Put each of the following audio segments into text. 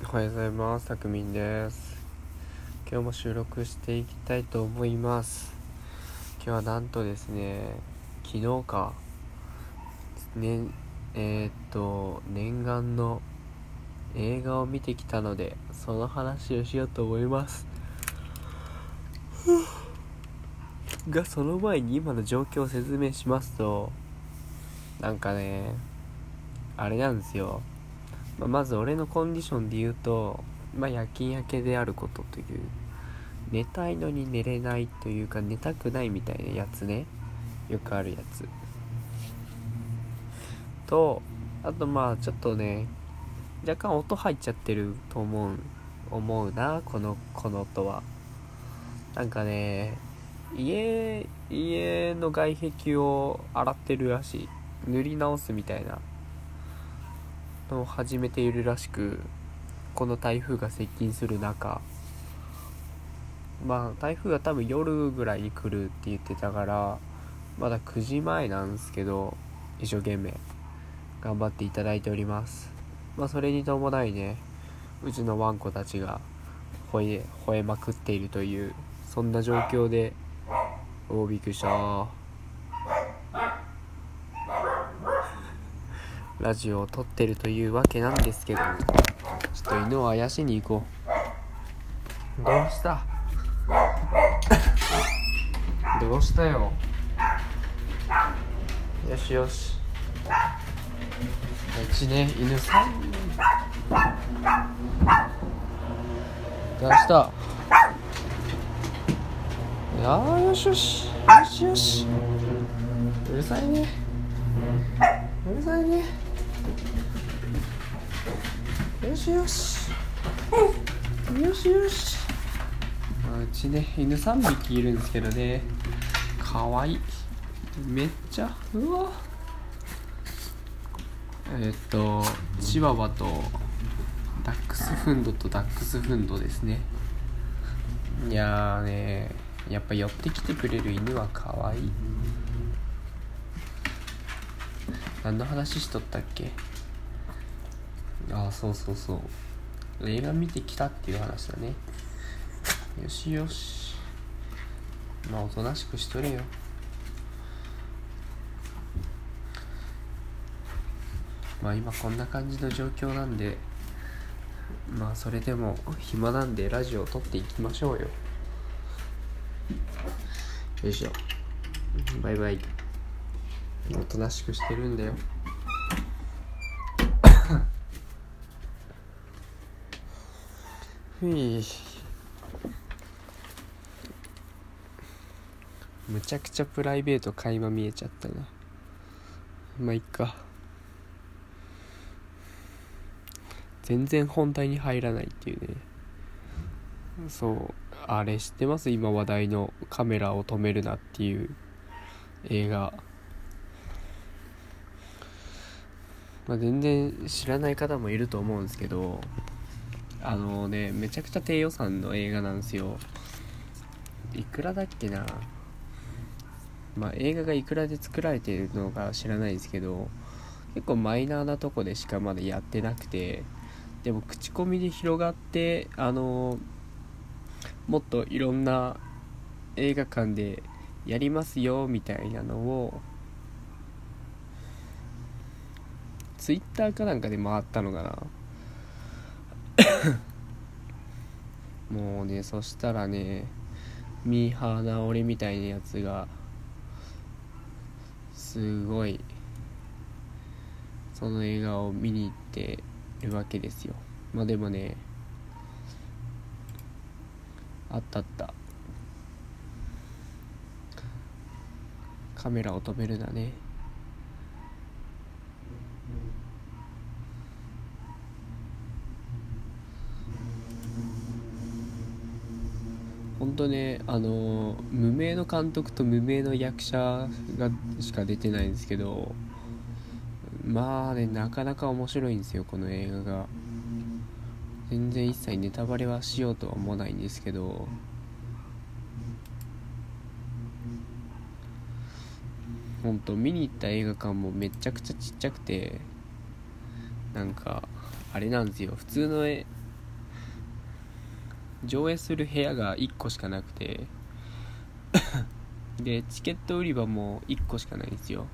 おはようございます。たくみんです。今日も収録していきたいと思います。今日はなんとですね昨日かねえー、っと念願の映画を見てきたのでその話をしようと思います。がその前に今の状況を説明しますとなんかねあれなんですよ。まあ、まず俺のコンディションで言うと、まあ、夜勤明けであることという寝たいのに寝れないというか寝たくないみたいなやつね。よくあるやつ。とあとまあちょっとね若干音入っちゃってると思う思うなこのこの音は。なんかね家家の外壁を洗ってるらしい。塗り直すみたいな。を始めているらしくこの台風が接近する中。まあ台風が多分夜ぐらいに来るって言ってたからまだ9時前なんですけど一生懸命頑張っていただいております。まあそれに伴いねうちのワンコたちが吠え吠えまくっているというそんな状況でおおびっくりした。ラジオを撮ってるというわけなんですけどちょっと犬をあやしに行こう。どうした？どうしたよ？よしよし。うちね犬さんどうした？あよしよし。よしよし。うるさいね。うるさいねよしよし。よしよし。うちね犬3匹いるんですけどね。かわい。いめっちゃうわ。えっとチワワとダックスフンドとダックスフンドですね。いやーねやっぱ寄ってきてくれる犬はかわいい。何の話しとったっけ？ああそうそうそう。映画見てきたっていう話だね。よしよし。まあおとなしくしとれよ。まあ今こんな感じの状況なんでまあそれでも暇なんでラジオを撮っていきましょうよ。よいしょ。バイバイ。おとなしくしてるんだよ。ふい。むちゃくちゃプライベート垣間見えちゃったな。まあいっか。全然本題に入らないっていうね。そうあれ知ってます？今話題の「カメラを止めるな」っていう映画まあ、全然知らない方もいると思うんですけどあのねめちゃくちゃ低予算の映画なんですよ。いくらだっけな。まあ映画がいくらで作られているのか知らないですけど結構マイナーなとこでしかまだやってなくてでも口コミで広がってあのもっといろんな映画館でやりますよみたいなのをツイッターかなんかで回ったのかな。もうねそしたらねミーハーな俺みたいなやつがすごいその映画を見に行ってるわけですよ。まあでもねあったあった。カメラを止めるなね。本当ねあの無名の監督と無名の役者がしか出てないんですけどまあねなかなか面白いんですよこの映画が。全然一切ネタバレはしようとは思わないんですけど。本当見に行った映画館もめちゃくちゃちっちゃくてなんかあれなんですよ普通の上映する部屋が1個しかなくて でチケット売り場も1個しかないんですよ。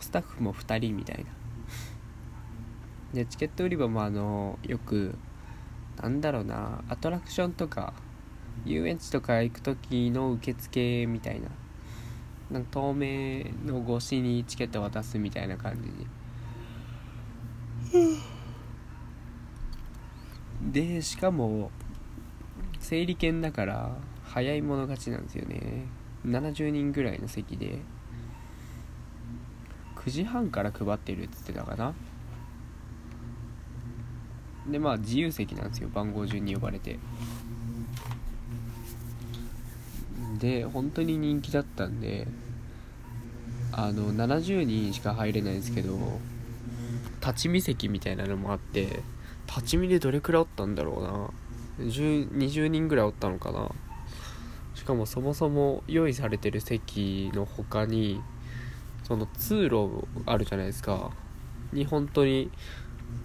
スタッフも2人みたいな。でチケット売り場もあのよくなんだろうなアトラクションとか遊園地とか行く時の受付みたいな。なんか透明の越しにチケット渡すみたいな感じ。にでしかも整理券だから早い者勝ちなんですよね。70人ぐらいの席で。9時半から配ってるっつってたかな。でまあ自由席なんですよ。番号順に呼ばれて。で本当に人気だったんであの70人しか入れないんですけど立ち見席みたいなのもあって立ち見でどれくらいおったんだろうな。20人ぐらいおったのかな。しかもそもそも用意されてる席の他にその通路あるじゃないですか。に本当に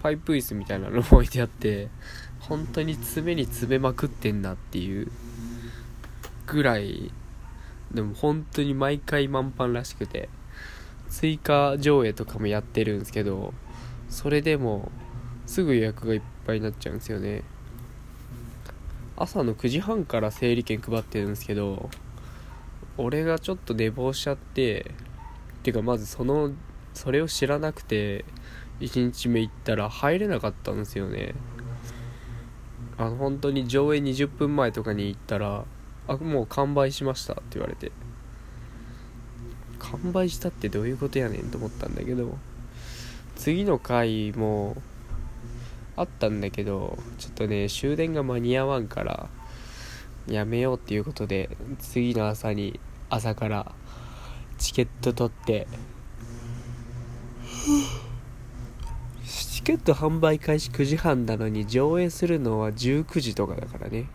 パイプ椅子みたいなのも置いてあって本当に爪に詰めまくってんなっていうぐらいでも本当に毎回満帆らしくて追加上映とかもやってるんですけどそれでもすぐ予約がいっぱいになっちゃうんですよね。朝の9時半から整理券配ってるんですけど俺がちょっと寝坊しちゃっててかまずそのそれを知らなくて1日目行ったら入れなかったんですよね。あの本当に上映20分前とかに行ったらあもう完売しましたって言われて。完売したってどういうことやねんと思ったんだけど次の回もあったんだけどちょっとね終電が間に合わんからやめようっていうことで次の朝に朝からチケット取ってチケット販売開始9時半なのに上映するのは19時とかだからね。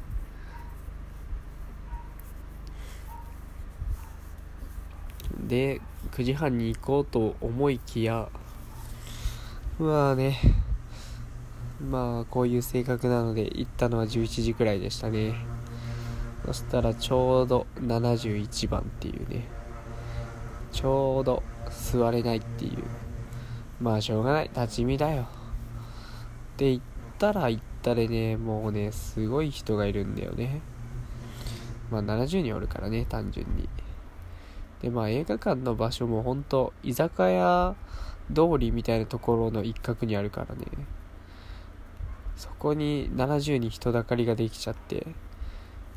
で9時半に行こうと思いきやまあねまあこういう性格なので行ったのは11時くらいでしたね。そしたらちょうど71番っていうね。ちょうど座れないっていう。まあしょうがない。立ち見だよ。って言ったら行ったでねもうねすごい人がいるんだよね。まあ70人おるからね単純に。でまあ映画館の場所も本当居酒屋通りみたいなところの一角にあるからね。そこに70人人だかりができちゃって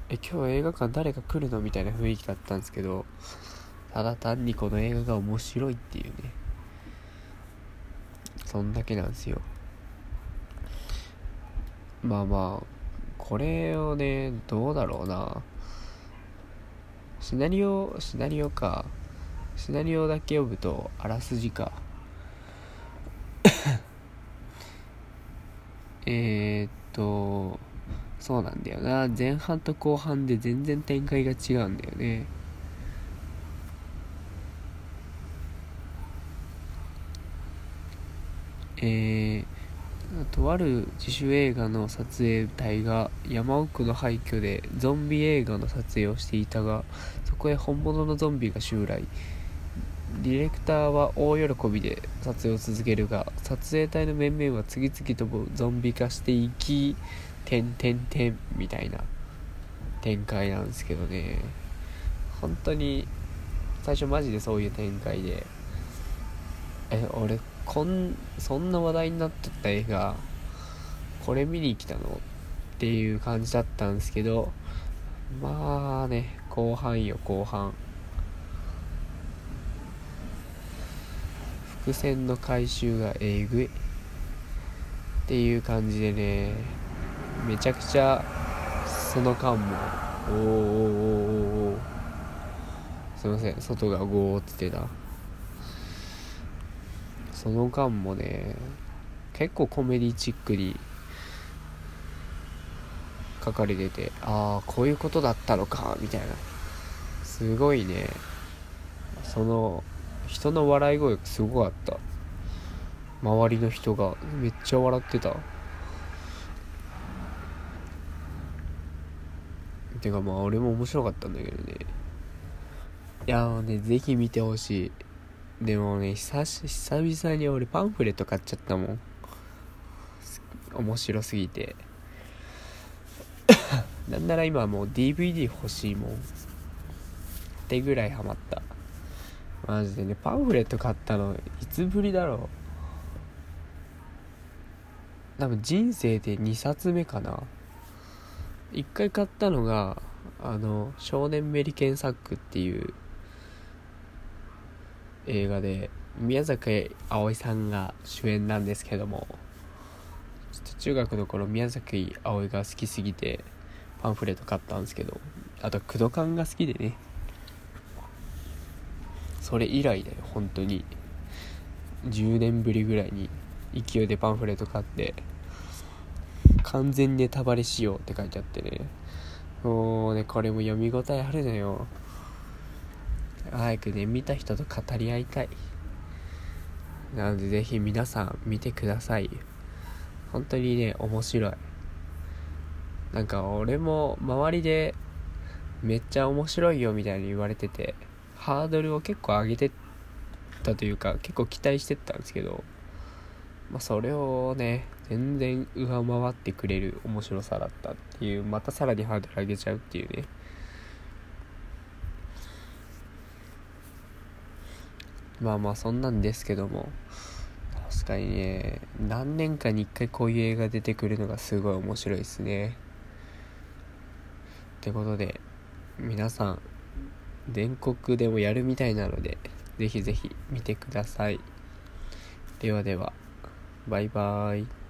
え今日映画館誰か来るのみたいな雰囲気だったんですけどただ単にこの映画が面白いっていうね。そんだけなんですよ。まあまあこれをねどうだろうな。シナリオシナリオか。シナリオだけ読むとあらすじか。えーっとそうなんだよな。前半と後半で全然展開が違うんだよね。えー、とある自主映画の撮影隊が山奥の廃墟でゾンビ映画の撮影をしていたがそこへ本物のゾンビが襲来。ディレクターは大喜びで撮影を続けるが撮影隊の面々は次々とゾンビ化していき「てんてんてん」みたいな展開なんですけどね。本当に最初マジでそういう展開で。え俺こんそんな話題になっとった映画これ見に来たのっていう感じだったんですけどまあね後半よ後半。伏線の回収がえぐい。っていう感じでねめちゃくちゃその間も。おーおーおーおーすいません外がゴーってたその間もね結構コメディチックに書かれててああこういうことだったのかみたいな。すごいね。その人の笑い声がすごかった。周りの人がめっちゃ笑ってた。てかまあ俺も面白かったんだけどね。いやーねぜひ見てほしい。でもね久し久々に俺パンフレット買っちゃったもん。面白すぎて。なんなら今もう DVD 欲しいもん。ってぐらいハマった。マジで。ねパンフレット買ったのいつぶりだろう。多分人生で2冊目かな。1回買ったのがあの少年メリケンサックっていう映画で宮崎あおいさんが主演なんですけどもちょっと中学の頃宮崎あおいが好きすぎてパンフレット買ったんですけどあとクドカンが好きでね。それ以来だよ本当に。10年ぶりぐらいに勢いでパンフレット買って完全ネタバレしようって書いてあってね。もうねこれも読み応えあるのよ。早くね見た人と語り合いたい。なのでぜひ皆さん見てください。本当にね面白い。なんか俺も周りでめっちゃ面白いよみたいに言われてて。ハードルを結構上げてったというか結構期待してったんですけどまあそれをね全然上回ってくれる面白さだったっていうまたさらにハードル上げちゃうっていうね。まあまあそんなんですけども確かにね何年かに一回こういう映画出てくるのがすごい面白いですね。ってことで皆さん全国でもやるみたいなのでぜひぜひ見てください。ではではバイバーイ。